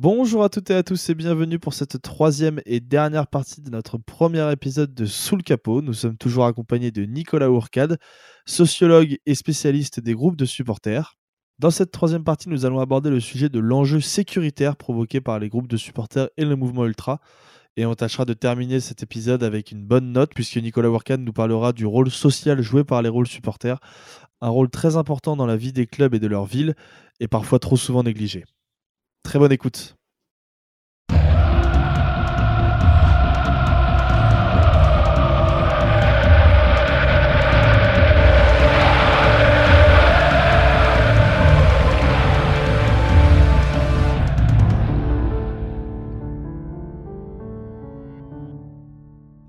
Bonjour à toutes et à tous et bienvenue pour cette troisième et dernière partie de notre premier épisode de Sous le capot. Nous sommes toujours accompagnés de Nicolas Ourcade, sociologue et spécialiste des groupes de supporters. Dans cette troisième partie, nous allons aborder le sujet de l'enjeu sécuritaire provoqué par les groupes de supporters et le mouvement ultra. Et on tâchera de terminer cet épisode avec une bonne note, puisque Nicolas Ourcade nous parlera du rôle social joué par les rôles supporters, un rôle très important dans la vie des clubs et de leur ville, et parfois trop souvent négligé. Très bonne écoute.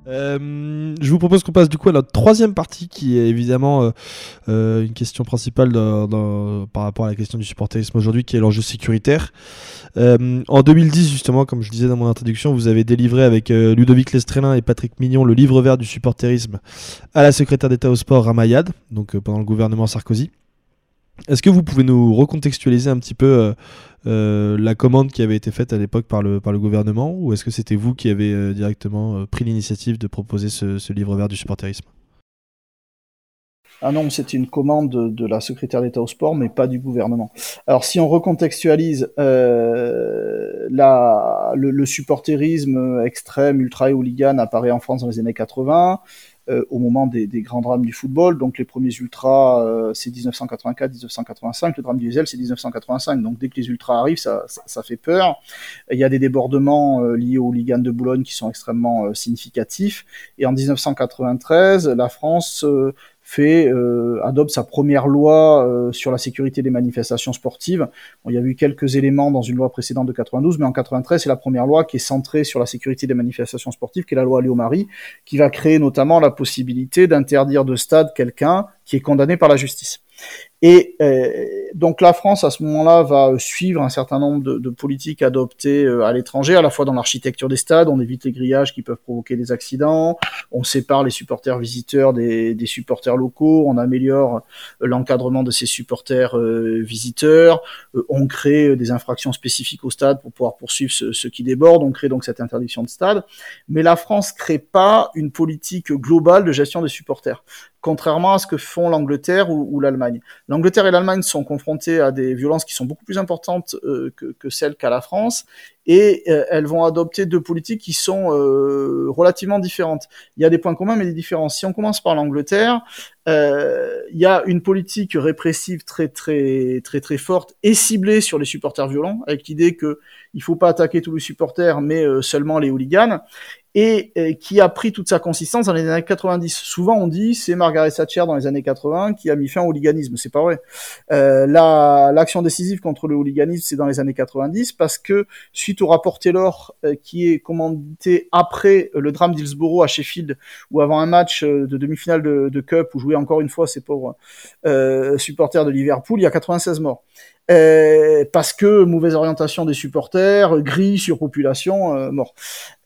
Euh, je vous propose qu'on passe du coup à notre troisième partie qui est évidemment euh, euh, une question principale par rapport à la question du supporterisme aujourd'hui qui est l'enjeu sécuritaire. en 2010 justement, comme je disais dans mon introduction, vous avez délivré avec Ludovic Lestrelin et Patrick Mignon le livre vert du supporterisme à la secrétaire d'État au sport Ramayad, donc pendant le gouvernement Sarkozy. Est-ce que vous pouvez nous recontextualiser un petit peu euh, la commande qui avait été faite à l'époque par le, gouvernement ou est-ce que c'était vous qui avez euh, directement euh, pris l'initiative de proposer ce, livre vert du supporterisme ah non, c'était une commande de, la secrétaire d'État au sport, mais pas du gouvernement. Alors si on recontextualise, le, le, supporterisme extrême, ultra et hooligan apparaît en France dans les années 80. Euh, au moment des, grands drames du football. Donc les premiers ultras, euh, c'est 1984-1985. Le drame du diesel, c'est 1985. Donc dès que les ultras arrivent, ça, fait peur. Il y a des débordements euh, liés aux hooligans de Boulogne qui sont extrêmement significatifs. Et en 1993, la France fait euh, adopte sa première loi euh, sur la sécurité des manifestations sportives. il y a eu quelques éléments dans une loi précédente de 92, mais en 93, c'est la première loi qui est centrée sur la sécurité des manifestations sportives, qui est la loi Léo-Marie, qui va créer notamment la possibilité d'interdire de stade quelqu'un qui est condamné par la justice. Et euh, donc la France, à ce moment-là, va suivre un certain nombre de, de politiques adoptées euh, à l'étranger, à la fois dans l'architecture des stades, on évite les grillages qui peuvent provoquer des accidents, on sépare les supporters visiteurs des, des supporters locaux, on améliore l'encadrement de ces supporters euh, visiteurs, on crée des infractions spécifiques au stade pour pouvoir poursuivre ceux, qui débordent, on crée donc cette interdiction de stade. Mais la France crée pas une politique globale de gestion des supporters contrairement à ce que font l'Angleterre ou, l'Allemagne. L'Angleterre et l'Allemagne sont confrontées à des violences qui sont beaucoup plus importantes euh, que, celles qu'a la France, et euh, elles vont adopter deux politiques qui sont euh, relativement différentes. Il y a des points communs, mais des différences. Si on commence par l'Angleterre, il y a une politique répressive très très très très forte et ciblée sur les supporters violents, avec l'idée que il faut pas attaquer tous les supporters, mais seulement les hooligans et, qui a pris toute sa consistance dans les années 90. Souvent on dit c'est Margaret Thatcher dans les années 80 qui a mis fin au hooliganisme, c'est pas vrai. Euh, l'action décisive contre le hooliganisme c'est dans les années 90 parce que suite au rapport Taylor euh, qui est commandité après le drame d'Hillsborough à Sheffield ou avant un match euh, de demi-finale de, de, Cup où jouaient encore une fois ces pauvres euh, supporters de Liverpool, il y a 96 morts. Euh, parce que mauvaise orientation des supporters, gris, surpopulation, euh, mort.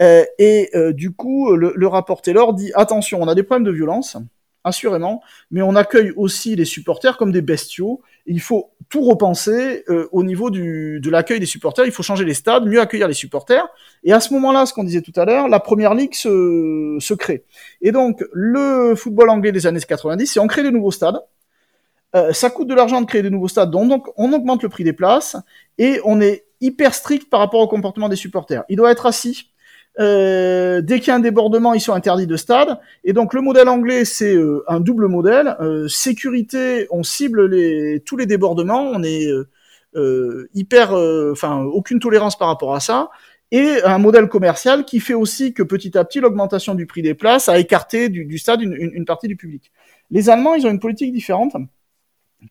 Euh, et euh, du coup, le, le rapport Taylor dit attention, on a des problèmes de violence, assurément, mais on accueille aussi les supporters comme des bestiaux. Il faut tout repenser au niveau du, de l'accueil des supporters. Il faut changer les stades, mieux accueillir les supporters. Et à ce moment-là, ce qu'on disait tout à l'heure, la première ligue se, se crée. Et donc, le football anglais des années 90, c'est on crée de nouveaux stades euh, ça coûte de l'argent de créer de nouveaux stades, donc on augmente le prix des places et on est hyper strict par rapport au comportement des supporters. Il doit être assis. Euh, dès qu'il y a un débordement, ils sont interdits de stade. Et donc le modèle anglais, c'est euh, un double modèle. sécurité, on cible les, tous les débordements, on est hyper, enfin aucune tolérance par rapport à ça. Et un modèle commercial qui fait aussi que petit à petit l'augmentation du prix des places a écarté du, du stade une, une, partie du public. Les Allemands, ils ont une politique différente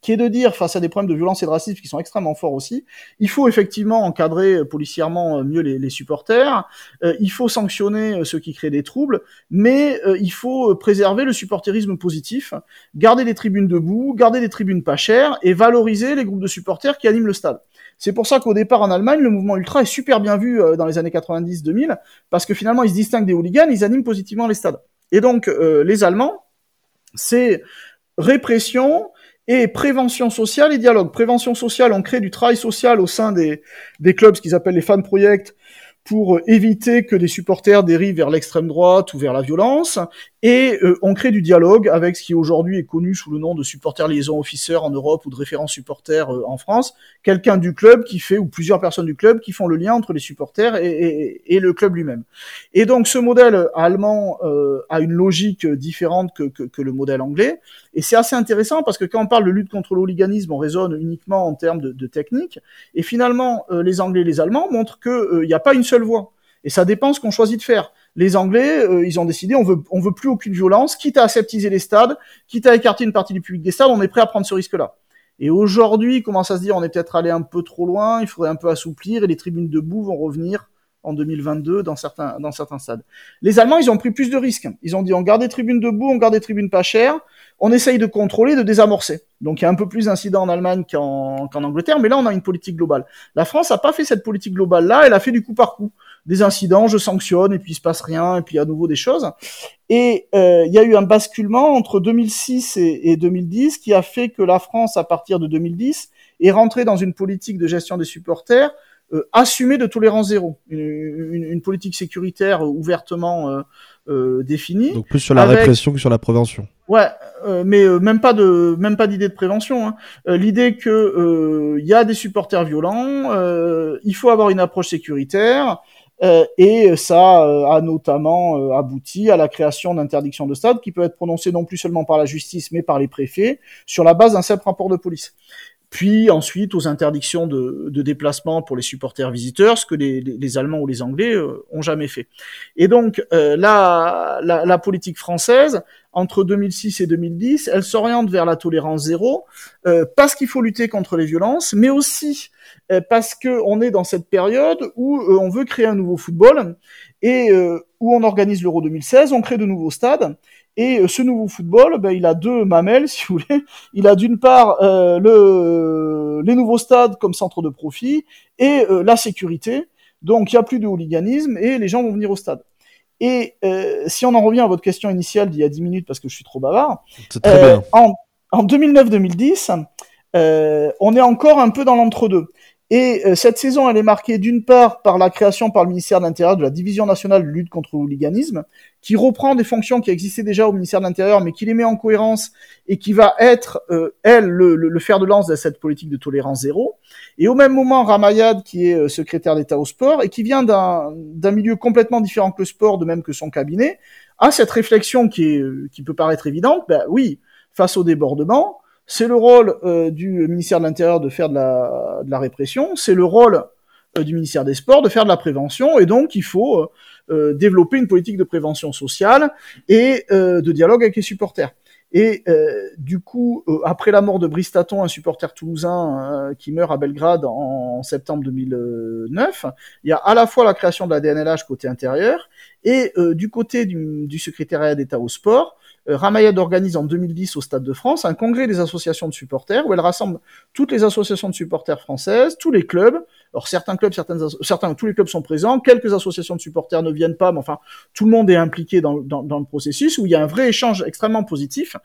qui est de dire, face à des problèmes de violence et de racisme qui sont extrêmement forts aussi, il faut effectivement encadrer euh, policièrement euh, mieux les, les supporters, euh, il faut sanctionner ceux qui créent des troubles, mais il faut préserver le supporterisme positif, garder les tribunes debout, garder les tribunes pas chères et valoriser les groupes de supporters qui animent le stade. C'est pour ça qu'au départ en Allemagne, le mouvement ultra est super bien vu dans les années 90-2000, parce que finalement ils se distinguent des hooligans, ils animent positivement les stades. Et donc les Allemands, c'est répression, et prévention sociale et dialogue. Prévention sociale, on crée du travail social au sein des, clubs, ce qu'ils appellent les fan projects, pour éviter que des supporters dérivent vers l'extrême droite ou vers la violence. Et euh, on crée du dialogue avec ce qui aujourd'hui est connu sous le nom de supporter liaison officer en Europe ou de référent supporter euh, en France, quelqu'un du club qui fait, ou plusieurs personnes du club qui font le lien entre les supporters et, et, le club lui-même. Et donc ce modèle allemand euh, a une logique différente que, que, que, le modèle anglais, et c'est assez intéressant parce que quand on parle de lutte contre l'hooliganisme, on raisonne uniquement en termes de, de technique, et finalement les Anglais et les Allemands montrent qu'il n'y a pas une Et ça dépend ce qu'on choisit de faire les Anglais, euh, ils ont décidé, on veut, on veut plus aucune violence, quitte à aseptiser les stades, quitte à écarter une partie du public des stades, on est prêt à prendre ce risque-là. Et aujourd'hui, commence à se dire, on est peut-être allé un peu trop loin, il faudrait un peu assouplir, et les tribunes debout vont revenir en 2022 dans certains, dans certains stades. Les Allemands, ils ont pris plus de risques. Ils ont dit, on garde des tribunes debout, on garde des tribunes pas chères, on essaye de contrôler, de désamorcer. Donc il y a un peu plus d'incidents en Allemagne qu'en qu'en Angleterre, mais là, on a une politique globale. La France n'a pas fait cette politique globale-là, elle a fait du coup par coup des incidents, je sanctionne et puis il se passe rien et puis à nouveau des choses. Et euh, il y a eu un basculement entre 2006 et, 2010 qui a fait que la France, à partir de 2010, est rentrée dans une politique de gestion des supporters euh, assumée de tolérance zéro, une, une, politique sécuritaire ouvertement euh, euh, définie. Donc plus sur la répression que sur la prévention. Ouais, euh, mais euh, même pas de même pas d'idée de prévention. Hein. L'idée que il y a des supporters violents, il faut avoir une approche sécuritaire. Euh, et ça euh, a notamment euh, abouti à la création d'interdictions de stade qui peut être prononcées non plus seulement par la justice mais par les préfets sur la base d'un simple rapport de police puis ensuite aux interdictions de, de, déplacement pour les supporters visiteurs, ce que les, les, Allemands ou les Anglais euh, ont jamais fait. Et donc euh, la, la, la, politique française, entre 2006 et 2010, elle s'oriente vers la tolérance zéro, euh, parce qu'il faut lutter contre les violences, mais aussi euh, parce que on est dans cette période où on veut créer un nouveau football et où on organise l'Euro 2016, on crée de nouveaux stades et euh, ce nouveau football, ben, il a deux mamelles, si vous voulez. Il a d'une part euh, le, les nouveaux stades comme centre de profit et euh, la sécurité. Donc il n'y a plus de hooliganisme et les gens vont venir au stade. Et si on en revient à votre question initiale d'il y a 10 minutes, parce que je suis trop bavard, en, en 2009-2010, on est encore un peu dans l'entre-deux. Et euh, cette saison, elle est marquée d'une part par la création par le ministère de l'Intérieur de la Division nationale de lutte contre le hooliganisme, qui reprend des fonctions qui existaient déjà au ministère de l'Intérieur, mais qui les met en cohérence et qui va être, euh, elle, le, le, fer de lance de cette politique de tolérance zéro. Et au même moment, Ramayad, qui est euh, secrétaire d'État au sport et qui vient d'un milieu complètement différent que le sport, de même que son cabinet, a cette réflexion qui, est, qui peut paraître évidente. Ben oui, face au débordement, c'est le rôle euh, du ministère de l'Intérieur de faire de la, répression, c'est le rôle euh, du ministère des Sports de faire de la prévention, et donc il faut euh, développer une politique de prévention sociale et de dialogue avec les supporters. Et du coup, après la mort de Bristaton, un supporter toulousain qui meurt à Belgrade en, septembre 2009, il y a à la fois la création de la DNLH côté intérieur et du côté du, du secrétariat d'État au sport, euh, Ramayad organise en 2010 au Stade de France un congrès des associations de supporters où elle rassemble toutes les associations de supporters françaises, tous les clubs. Alors certains clubs, certaines, certains, tous les clubs sont présents, quelques associations de supporters ne viennent pas, mais enfin tout le monde est impliqué dans, dans, dans le processus où il y a un vrai échange extrêmement positif.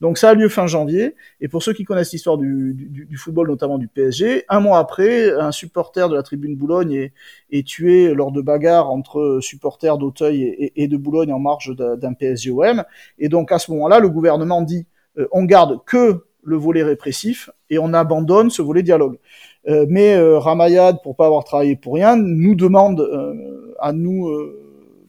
Donc ça a lieu fin janvier. Et pour ceux qui connaissent l'histoire du, du, du, football, notamment du PSG, un mois après, un supporter de la tribune Boulogne est, est tué lors de bagarres entre supporters et, de Boulogne en marge d'un PSG-OM. Et donc à ce moment-là, le gouvernement dit euh, on garde que le volet répressif et on abandonne ce volet dialogue. Euh, mais euh, Ramayad, pour pas avoir travaillé pour rien, nous demande euh, à nous,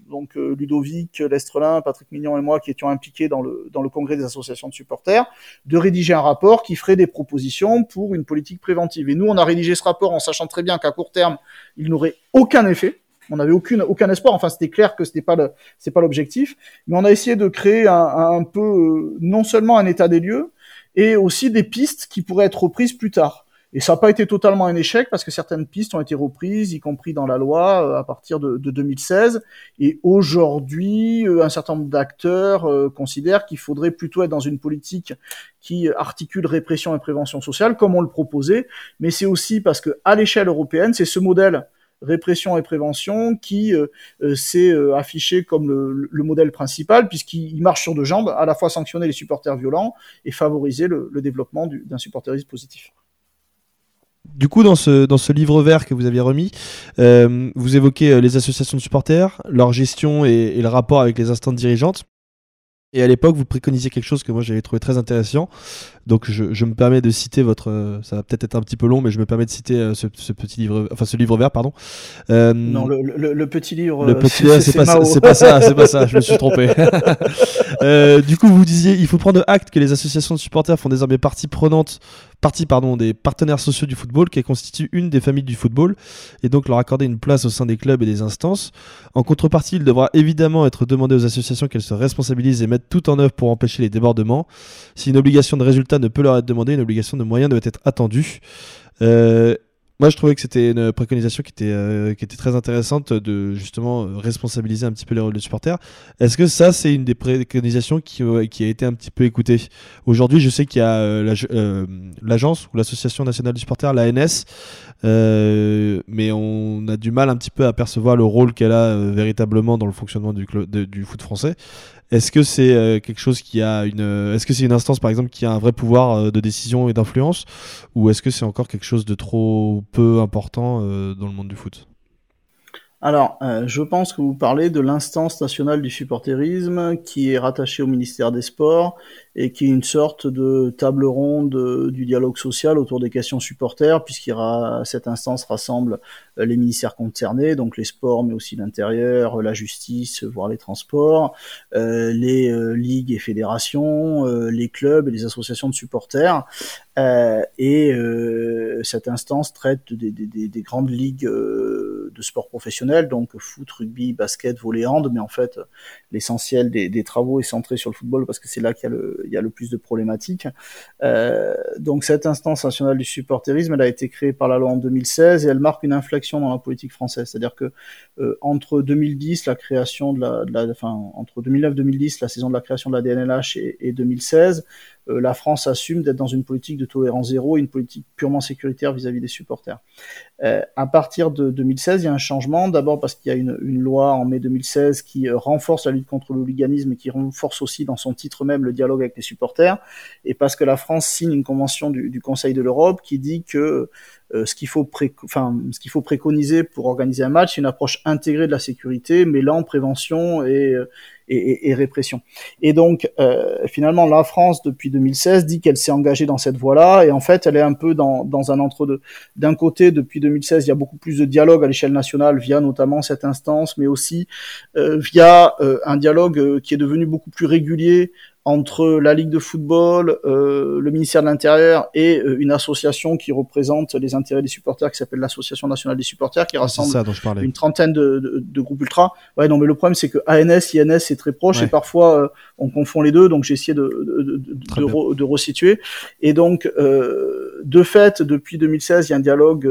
donc Ludovic, Lestrelin, Patrick Mignon et moi, qui étions impliqués dans le, dans le congrès des associations de supporters, de rédiger un rapport qui ferait des propositions pour une politique préventive. Et nous, on a rédigé ce rapport en sachant très bien qu'à court terme, il n'aurait aucun effet. On n'avait aucune aucun espoir. Enfin, c'était clair que c'était pas le c'est pas l'objectif. Mais on a essayé de créer un, un peu euh, non seulement un état des lieux et aussi des pistes qui pourraient être reprises plus tard. Et ça n'a pas été totalement un échec parce que certaines pistes ont été reprises, y compris dans la loi, euh, à partir de, de 2016. Et aujourd'hui, euh, un certain nombre d'acteurs considèrent qu'il faudrait plutôt être dans une politique qui articule répression et prévention sociale, comme on le proposait. Mais c'est aussi parce que à l'échelle européenne, c'est ce modèle répression et prévention qui s'est affiché comme le, modèle principal puisqu'il marche sur deux jambes, à la fois sanctionner les supporters violents et favoriser le, développement d'un supporterisme positif. Du coup, dans ce, dans ce livre vert que vous aviez remis, vous évoquez les associations de supporters, leur gestion et, et, le rapport avec les instances dirigeantes. Et à l'époque, vous préconisiez quelque chose que moi j'avais trouvé très intéressant. Donc je, je, me permets de citer votre. Euh, ça va peut-être être un petit peu long, mais je me permets de citer euh, ce, ce, petit livre, enfin ce livre vert, pardon. Euh, non, le, le, le, petit livre. Le petit livre, c'est pas, pas, ça, c'est pas ça. Je me suis trompé. du coup, vous disiez, il faut prendre acte que les associations de supporters font désormais partie prenante partie pardon, des partenaires sociaux du football qui constitue une des familles du football et donc leur accorder une place au sein des clubs et des instances. En contrepartie, il devra évidemment être demandé aux associations qu'elles se responsabilisent et mettent tout en œuvre pour empêcher les débordements. Si une obligation de résultat ne peut leur être demandée, une obligation de moyens doit être attendue. Euh, moi, je trouvais que c'était une préconisation qui était, euh, qui était très intéressante de justement responsabiliser un petit peu les rôles de supporters. Est-ce que ça, c'est une des préconisations qui, euh, qui, a été un petit peu écoutée? Aujourd'hui, je sais qu'il y a l'agence ou l'association nationale du supporter, l'ANS, mais on a du mal un petit peu à percevoir le rôle qu'elle a véritablement dans le fonctionnement du, du foot français. Est-ce que c'est euh, quelque chose qui a une, euh, est-ce que c'est une instance par exemple qui a un vrai pouvoir euh, de décision et d'influence, ou est-ce que c'est encore quelque chose de trop peu important dans le monde du foot? Alors, je pense que vous parlez de l'instance nationale du supporterisme qui est rattachée au ministère des Sports et qui est une sorte de table ronde du dialogue social autour des questions supporters, puisqu'il cette instance rassemble euh, les ministères concernés, donc les sports, mais aussi l'intérieur, la justice, voire les transports, euh, les euh, ligues et fédérations, les clubs et les associations de supporters. Et cette instance traite des, des, des grandes ligues de sport professionnel, donc foot, rugby, basket, volley, hand, mais en fait l'essentiel des, travaux est centré sur le football parce que c'est là qu'il y y a le plus de problématiques. Euh, donc cette instance nationale du supporterisme, elle a été créée par la loi en 2016 et elle marque une inflexion dans la politique française. C'est-à-dire que euh, entre 2010, la création de la, de la enfin entre 2009-2010, la saison de la création de la DNLH et, et 2016, euh, la France assume d'être dans une politique de tolérance zéro, une politique purement sécuritaire vis-à-vis des supporters. Euh, à partir de 2016, il y a un changement, d'abord parce qu'il y a une, une, loi en mai 2016 qui euh, renforce la lutte contre l'hooliganisme et qui renforce aussi dans son titre même le dialogue avec les supporters, et parce que la France signe une convention du, du Conseil de l'Europe qui dit que euh, ce qu'il faut, enfin, ce qu'il faut préconiser pour organiser un match, c'est une approche intégrée de la sécurité, mêlant prévention et, et, et, répression. Et donc, euh, finalement, la France, depuis 2016, dit qu'elle s'est engagée dans cette voie-là, et en fait, elle est un peu dans, dans un entre-deux. D'un côté, depuis 2016, il y a beaucoup plus de dialogue à l'échelle nationale via notamment cette instance, mais aussi euh, via euh, un dialogue euh, qui est devenu beaucoup plus régulier entre la Ligue de football, euh, le ministère de l'Intérieur et euh, une association qui représente les intérêts des supporters, qui s'appelle l'Association nationale des supporters, qui rassemble une trentaine de, de, de, groupes ultra. Ouais, non, mais le problème c'est que ANS, INS c'est très proche et parfois euh, on confond les deux, donc j'ai essayé de, de, de, de, resituer. Et donc, euh, de fait, depuis 2016, il y a un dialogue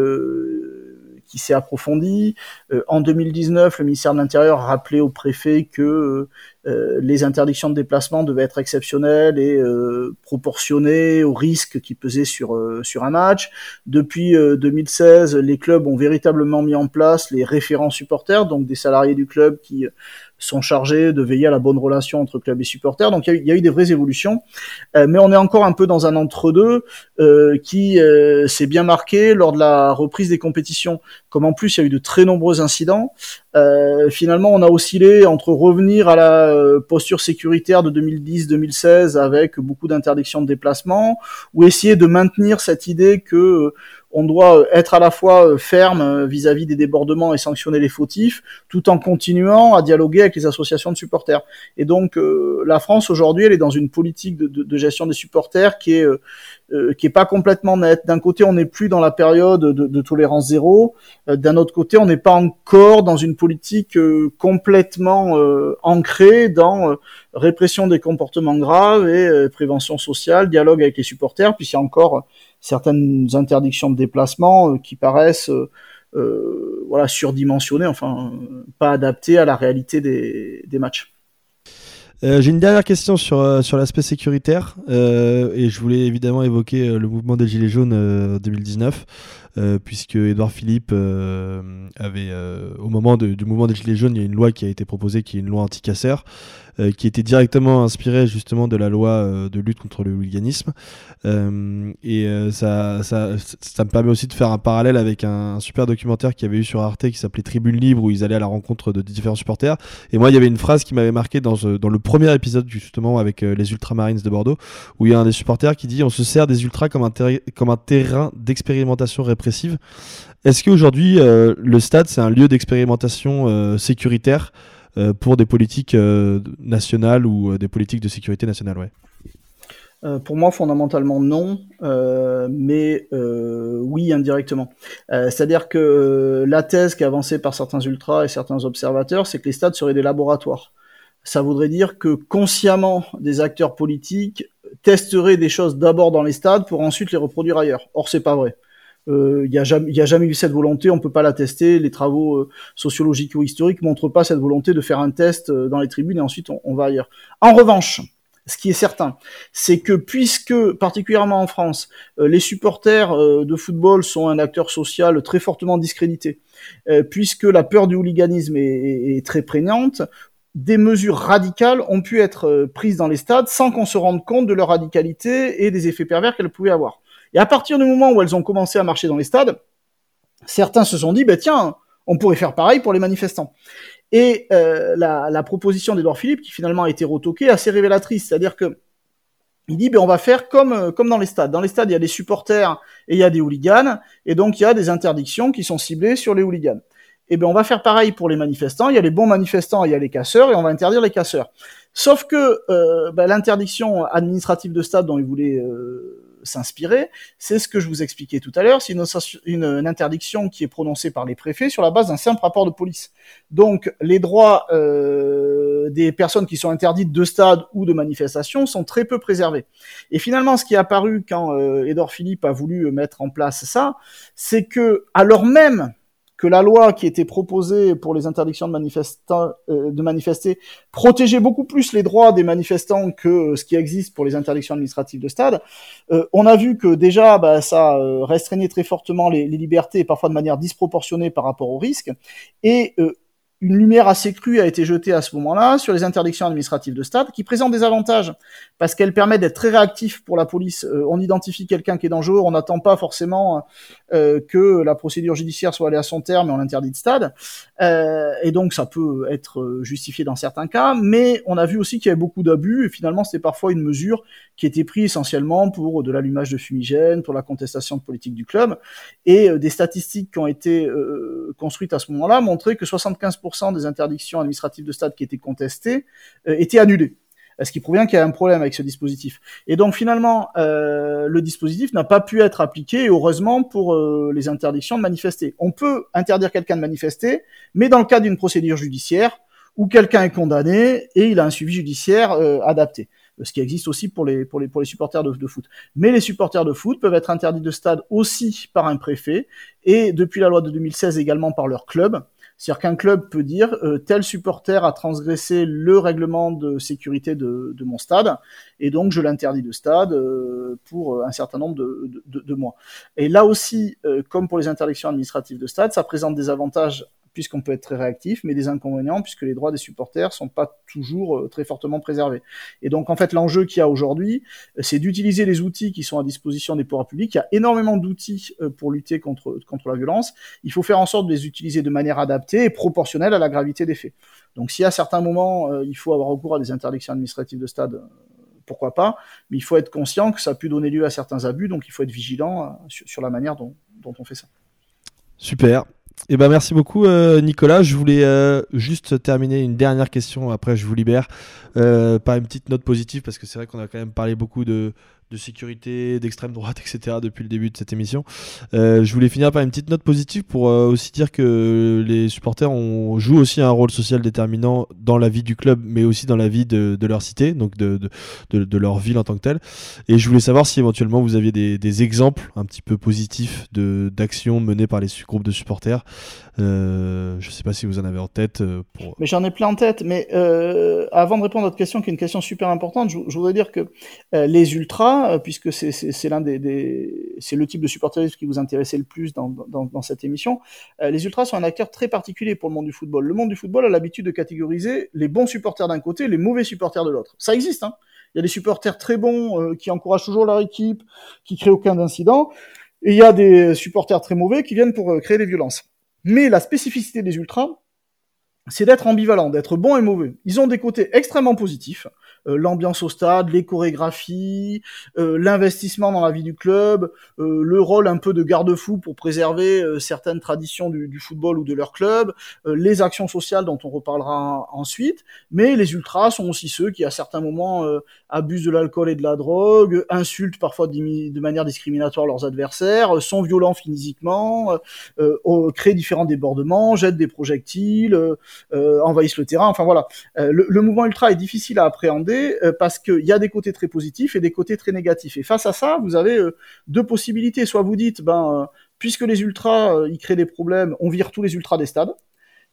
qui s'est approfondi. en 2019, le ministère de l'Intérieur a rappelé au préfet que euh, les interdictions de déplacement devaient être exceptionnelles et euh, proportionnées au risque qui pesait sur euh, sur un match. Depuis 2016, les clubs ont véritablement mis en place les référents supporters, donc des salariés du club qui sont chargés de veiller à la bonne relation entre club et supporters. Donc il y, a eu des vraies évolutions, mais on est encore un peu dans un entre-deux qui s'est bien marqué lors de la reprise des compétitions. Comme en plus il y a eu de très nombreux incidents, finalement on a oscillé entre revenir à la euh, posture sécuritaire de 2010-2016 avec beaucoup d'interdictions de déplacement, ou essayer de maintenir cette idée que euh, on doit être à la fois euh, ferme vis-à-vis des débordements et sanctionner les fautifs, tout en continuant à dialoguer avec les associations de supporters. Et donc la France aujourd'hui, elle est dans une politique de, gestion des supporters qui est euh, qui est pas complètement nette. D'un côté, on n'est plus dans la période de, tolérance zéro. D'un autre côté, on n'est pas encore dans une politique complètement ancrée dans euh, répression des comportements graves et euh, prévention sociale, dialogue avec les supporters, puis il y a encore euh, certaines interdictions de déplacement qui paraissent voilà surdimensionnées, enfin pas adaptées à la réalité des matchs. J'ai une dernière question sur, sur l'aspect sécuritaire et je voulais évidemment évoquer le mouvement des Gilets jaunes 2019. puisque Edouard Philippe avait, au moment du mouvement des Gilets jaunes, il y a une loi qui a été proposée, qui est une loi anti-casseur. Euh, qui était directement inspiré justement de la loi euh, de lutte contre le hooliganisme. Euh, et ça, ça, ça, me permet aussi de faire un parallèle avec un, super documentaire qu'il y avait eu sur Arte qui s'appelait Tribune Libre où ils allaient à la rencontre de différents supporters. Et moi, il y avait une phrase qui m'avait marqué dans, dans le premier épisode justement avec les Ultramarines de Bordeaux où il y a un des supporters qui dit on se sert des ultras comme un, comme un terrain d'expérimentation répressive. Est-ce qu'aujourd'hui, le stade, c'est un lieu d'expérimentation sécuritaire euh, pour des politiques euh, nationales ou euh, des politiques de sécurité nationale ouais. pour moi, fondamentalement non, mais oui indirectement. C'est-à-dire que la thèse qui est avancée par certains ultras et certains observateurs, c'est que les stades seraient des laboratoires. Ça voudrait dire que consciemment, des acteurs politiques testeraient des choses d'abord dans les stades pour ensuite les reproduire ailleurs. Or, c'est pas vrai. Il euh, n'y a, jamais, eu cette volonté, on peut pas la tester. Les travaux euh, sociologiques ou historiques montrent pas cette volonté de faire un test euh, dans les tribunes et ensuite on, va ailleurs. En revanche, ce qui est certain, c'est que puisque, particulièrement en France, les supporters de football sont un acteur social très fortement discrédité, puisque la peur du hooliganisme est, très prégnante, des mesures radicales ont pu être prises dans les stades sans qu'on se rende compte de leur radicalité et des effets pervers qu'elles pouvaient avoir. Et à partir du moment où elles ont commencé à marcher dans les stades, certains se sont dit, bah, tiens, on pourrait faire pareil pour les manifestants. Et euh, la, proposition d'Edouard Philippe, qui finalement a été retoquée, est assez révélatrice. C'est-à-dire que il dit, ben, on va faire comme, euh, comme dans les stades. Dans les stades, il y a des supporters et il y a des hooligans, et donc il y a des interdictions qui sont ciblées sur les hooligans. Et ben, on va faire pareil pour les manifestants. Il y a les bons manifestants, et il y a les casseurs, et on va interdire les casseurs. Sauf que euh, ben, l'interdiction administrative de stade dont il voulait s'inspirer, c'est ce que je vous expliquais tout à l'heure, c'est une, interdiction qui est prononcée par les préfets sur la base d'un simple rapport de police. Donc les droits euh, des personnes qui sont interdites de stade ou de manifestation sont très peu préservés. Et finalement, ce qui est apparu quand euh, Edouard Philippe a voulu mettre en place ça, c'est que alors même que la loi qui était proposée pour les interdictions de, euh, de manifester protégeait beaucoup plus les droits des manifestants que ce qui existe pour les interdictions administratives de stade. Euh, on a vu que déjà, bah, ça euh, restreignait très fortement les, les, libertés, parfois de manière disproportionnée par rapport au risque. Et une lumière assez crue a été jetée à ce moment-là sur les interdictions administratives de stade, qui présentent des avantages parce qu'elles permettent d'être très réactifs pour la police. Euh, on identifie quelqu'un qui est dangereux, on n'attend pas forcément euh, que la procédure judiciaire soit allée à son terme et on l'interdit de stade. Euh, et donc ça peut être justifié dans certains cas, mais on a vu aussi qu'il y avait beaucoup d'abus et finalement c'était parfois une mesure qui était prise essentiellement pour de l'allumage de fumigène, pour la contestation de politique du club. Et des statistiques qui ont été construites à ce moment-là montraient que 75% des interdictions administratives de stade qui étaient contestées euh, étaient annulées. Ce qui provient qu'il y a un problème avec ce dispositif. Et donc finalement, euh, le dispositif n'a pas pu être appliqué, heureusement, pour euh, les interdictions de manifester. On peut interdire quelqu'un de manifester, mais dans le cas d'une procédure judiciaire, où quelqu'un est condamné et il a un suivi judiciaire adapté ce qui existe aussi pour les, pour les, pour les supporters de, foot. Mais les supporters de foot peuvent être interdits de stade aussi par un préfet, et depuis la loi de 2016 également par leur club, c'est-à-dire qu'un club peut dire euh, tel supporter a transgressé le règlement de sécurité de, de mon stade et donc je l'interdis de stade euh, pour un certain nombre de, de, de, mois. Et là aussi, euh, comme pour les interdictions administratives de stade, ça présente des avantages puisqu'on peut être très réactif, mais des inconvénients puisque les droits des supporters sont pas toujours euh, très fortement préservés. Et donc en fait l'enjeu qu'il y a aujourd'hui, euh, c'est d'utiliser les outils qui sont à disposition des pouvoirs publics. Il y a énormément d'outils euh, pour lutter contre contre la violence. Il faut faire en sorte de les utiliser de manière adaptée et proportionnelle à la gravité des faits. Donc si à certains moments il faut avoir recours à des interdictions administratives de stade pourquoi pas, mais il faut être conscient que ça a pu donner lieu à certains abus, donc il faut être vigilant sur, la manière dont, dont on fait ça. Super. Eh ben merci beaucoup euh, Nicolas. Je voulais euh, juste terminer une dernière question. Après je vous libère euh, par une petite note positive parce que c'est vrai qu'on a quand même parlé beaucoup de, de sécurité, d'extrême droite, etc. depuis le début de cette émission. Euh, je voulais finir par une petite note positive pour euh, aussi dire que les supporters jouent aussi un rôle social déterminant dans la vie du club, mais aussi dans la vie de, leur cité, donc de, leur ville en tant que telle. Et je voulais savoir si éventuellement vous aviez des, des exemples un petit peu positifs d'actions menées par les groupes de supporters je ne sais pas si vous en avez en tête. Pour... Mais j'en ai plein en tête. Mais avant de répondre à votre question, qui est une question super importante, je, voudrais dire que les ultras, puisque c'est l'un des, c'est le type de supporterisme qui vous intéressait le plus dans, dans, dans cette émission, les ultras sont un acteur très particulier pour le monde du football. Le monde du football a l'habitude de catégoriser les bons supporters d'un côté, les mauvais supporters de l'autre. Ça existe. Hein il y a des supporters très bons euh, qui encouragent toujours leur équipe, qui créent aucun incident, et il y a des supporters très mauvais qui viennent pour euh, créer des violences. Mais la spécificité des ultras, c'est d'être ambivalent, d'être bon et mauvais. Ils ont des côtés extrêmement positifs, l'ambiance au stade, les chorégraphies, euh, l'investissement dans la vie du club, euh, le rôle un peu de garde-fou pour préserver certaines traditions du, du, football ou de leur club, les actions sociales dont on reparlera ensuite. Mais les ultras sont aussi ceux qui, à certains moments, abusent de l'alcool et de la drogue, insultent parfois de manière discriminatoire leurs adversaires, sont violents physiquement, créent différents débordements, jettent des projectiles, envahissent le terrain. Enfin voilà, le, le mouvement ultra est difficile à appréhender euh, parce qu'il y a des côtés très positifs et des côtés très négatifs. Et face à ça, vous avez euh, deux possibilités. Soit vous dites, ben, euh, puisque les ultras, ils créent des problèmes, on vire tous les ultras des stades.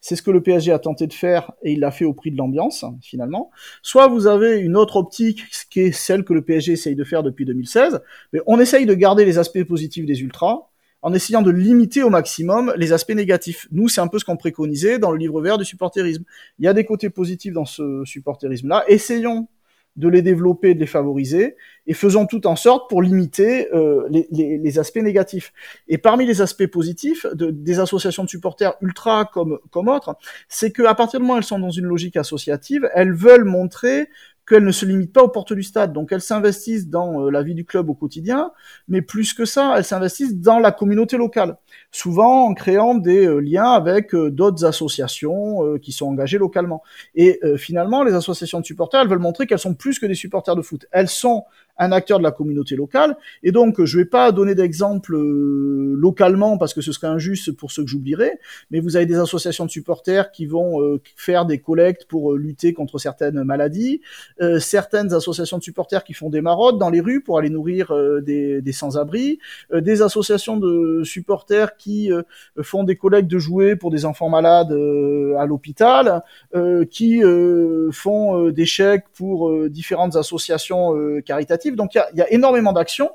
C'est ce que le PSG a tenté de faire et il l'a fait au prix de l'ambiance, finalement. Soit vous avez une autre optique, qui est celle que le PSG essaye de faire depuis 2016, mais on essaye de garder les aspects positifs des ultras en essayant de limiter au maximum les aspects négatifs. Nous, c'est un peu ce qu'on préconisait dans le livre vert du supporterisme. Il y a des côtés positifs dans ce supporterisme-là. Essayons de les développer, de les favoriser, et faisons tout en sorte pour limiter euh, les, les, les, aspects négatifs. Et parmi les aspects positifs de, des associations de supporters ultra comme, comme autres, c'est qu'à partir du moment où elles sont dans une logique associative, elles veulent montrer qu'elles ne se limitent pas aux portes du stade. Donc elles s'investissent dans euh, la vie du club au quotidien, mais plus que ça, elles s'investissent dans la communauté locale, souvent en créant des euh, liens avec euh, d'autres associations qui sont engagées localement. Et finalement, les associations de supporters, elles veulent montrer qu'elles sont plus que des supporters de foot. Elles sont un acteur de la communauté locale. Et donc, je vais pas donner d'exemple euh, localement parce que ce serait injuste pour ceux que j'oublierais, mais vous avez des associations de supporters qui vont euh, faire des collectes pour euh, lutter contre certaines maladies, certaines associations de supporters qui font des maraudes dans les rues pour aller nourrir des, des sans-abri, des associations de supporters qui font des collectes de jouets pour des enfants malades à l'hôpital, qui font des chèques pour différentes associations caritatives donc il y a, énormément d'actions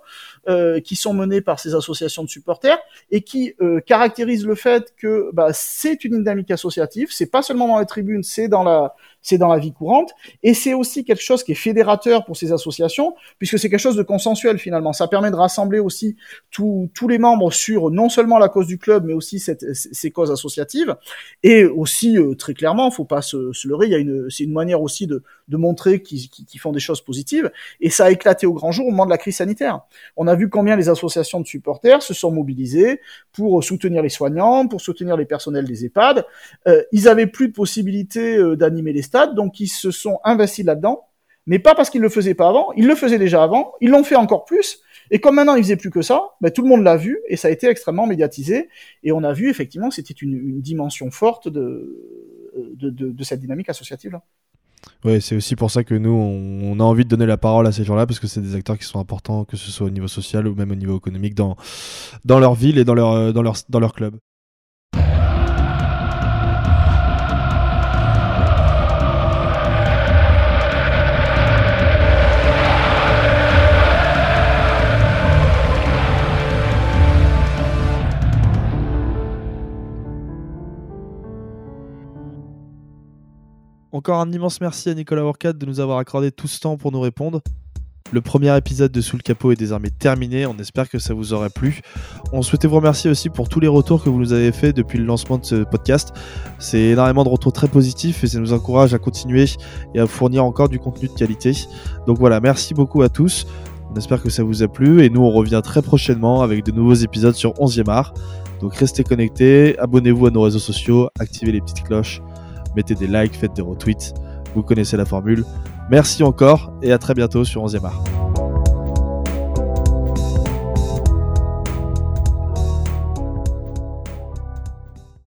euh, qui sont menées par ces associations de supporters et qui euh, caractérisent le fait que bah, c'est une dynamique associative. C'est pas seulement dans les tribunes, c'est dans la c'est dans la vie courante, et c'est aussi quelque chose qui est fédérateur pour ces associations, puisque c'est quelque chose de consensuel finalement. Ça permet de rassembler aussi tous les membres sur non seulement la cause du club, mais aussi cette, ces causes associatives, et aussi euh, très clairement, faut pas se, se leurrer, il y a une, c'est une manière aussi de, de montrer qu'ils font des choses positives, et ça a éclaté au grand jour au moment de la crise sanitaire. A vu combien les associations de supporters se sont mobilisées pour soutenir les soignants, pour soutenir les personnels des EHPAD. Euh, ils avaient plus de possibilités euh, d'animer les stades, donc ils se sont investis là-dedans, mais pas parce qu'ils le faisaient pas avant, ils le faisaient déjà avant, ils l'ont fait encore plus, et comme maintenant ils faisaient plus que ça, ben, tout le monde l'a vu, et ça a été extrêmement médiatisé, et on a vu effectivement c'était une, dimension forte de, de, de, cette dynamique associative-là. Ouais, c'est aussi pour ça que nous, on, a envie de donner la parole à ces gens-là, parce que c'est des acteurs qui sont importants, que ce soit au niveau social ou même au niveau économique, dans, dans leur ville et dans leur, dans leur, dans leur club. Encore un immense merci à Nicolas Workat de nous avoir accordé tout ce temps pour nous répondre. Le premier épisode de Sous le capot est désormais terminé, on espère que ça vous aurait plu. On souhaitait vous remercier aussi pour tous les retours que vous nous avez fait depuis le lancement de ce podcast. C'est énormément de retours très positifs et ça nous encourage à continuer et à fournir encore du contenu de qualité. Donc voilà, merci beaucoup à tous. On espère que ça vous a plu et nous on revient très prochainement avec de nouveaux épisodes sur 11e art. Donc restez connectés, abonnez-vous à nos réseaux sociaux, activez les petites cloches mettez des likes, faites des retweets. Vous connaissez la formule. Merci encore et à très bientôt sur 11e art.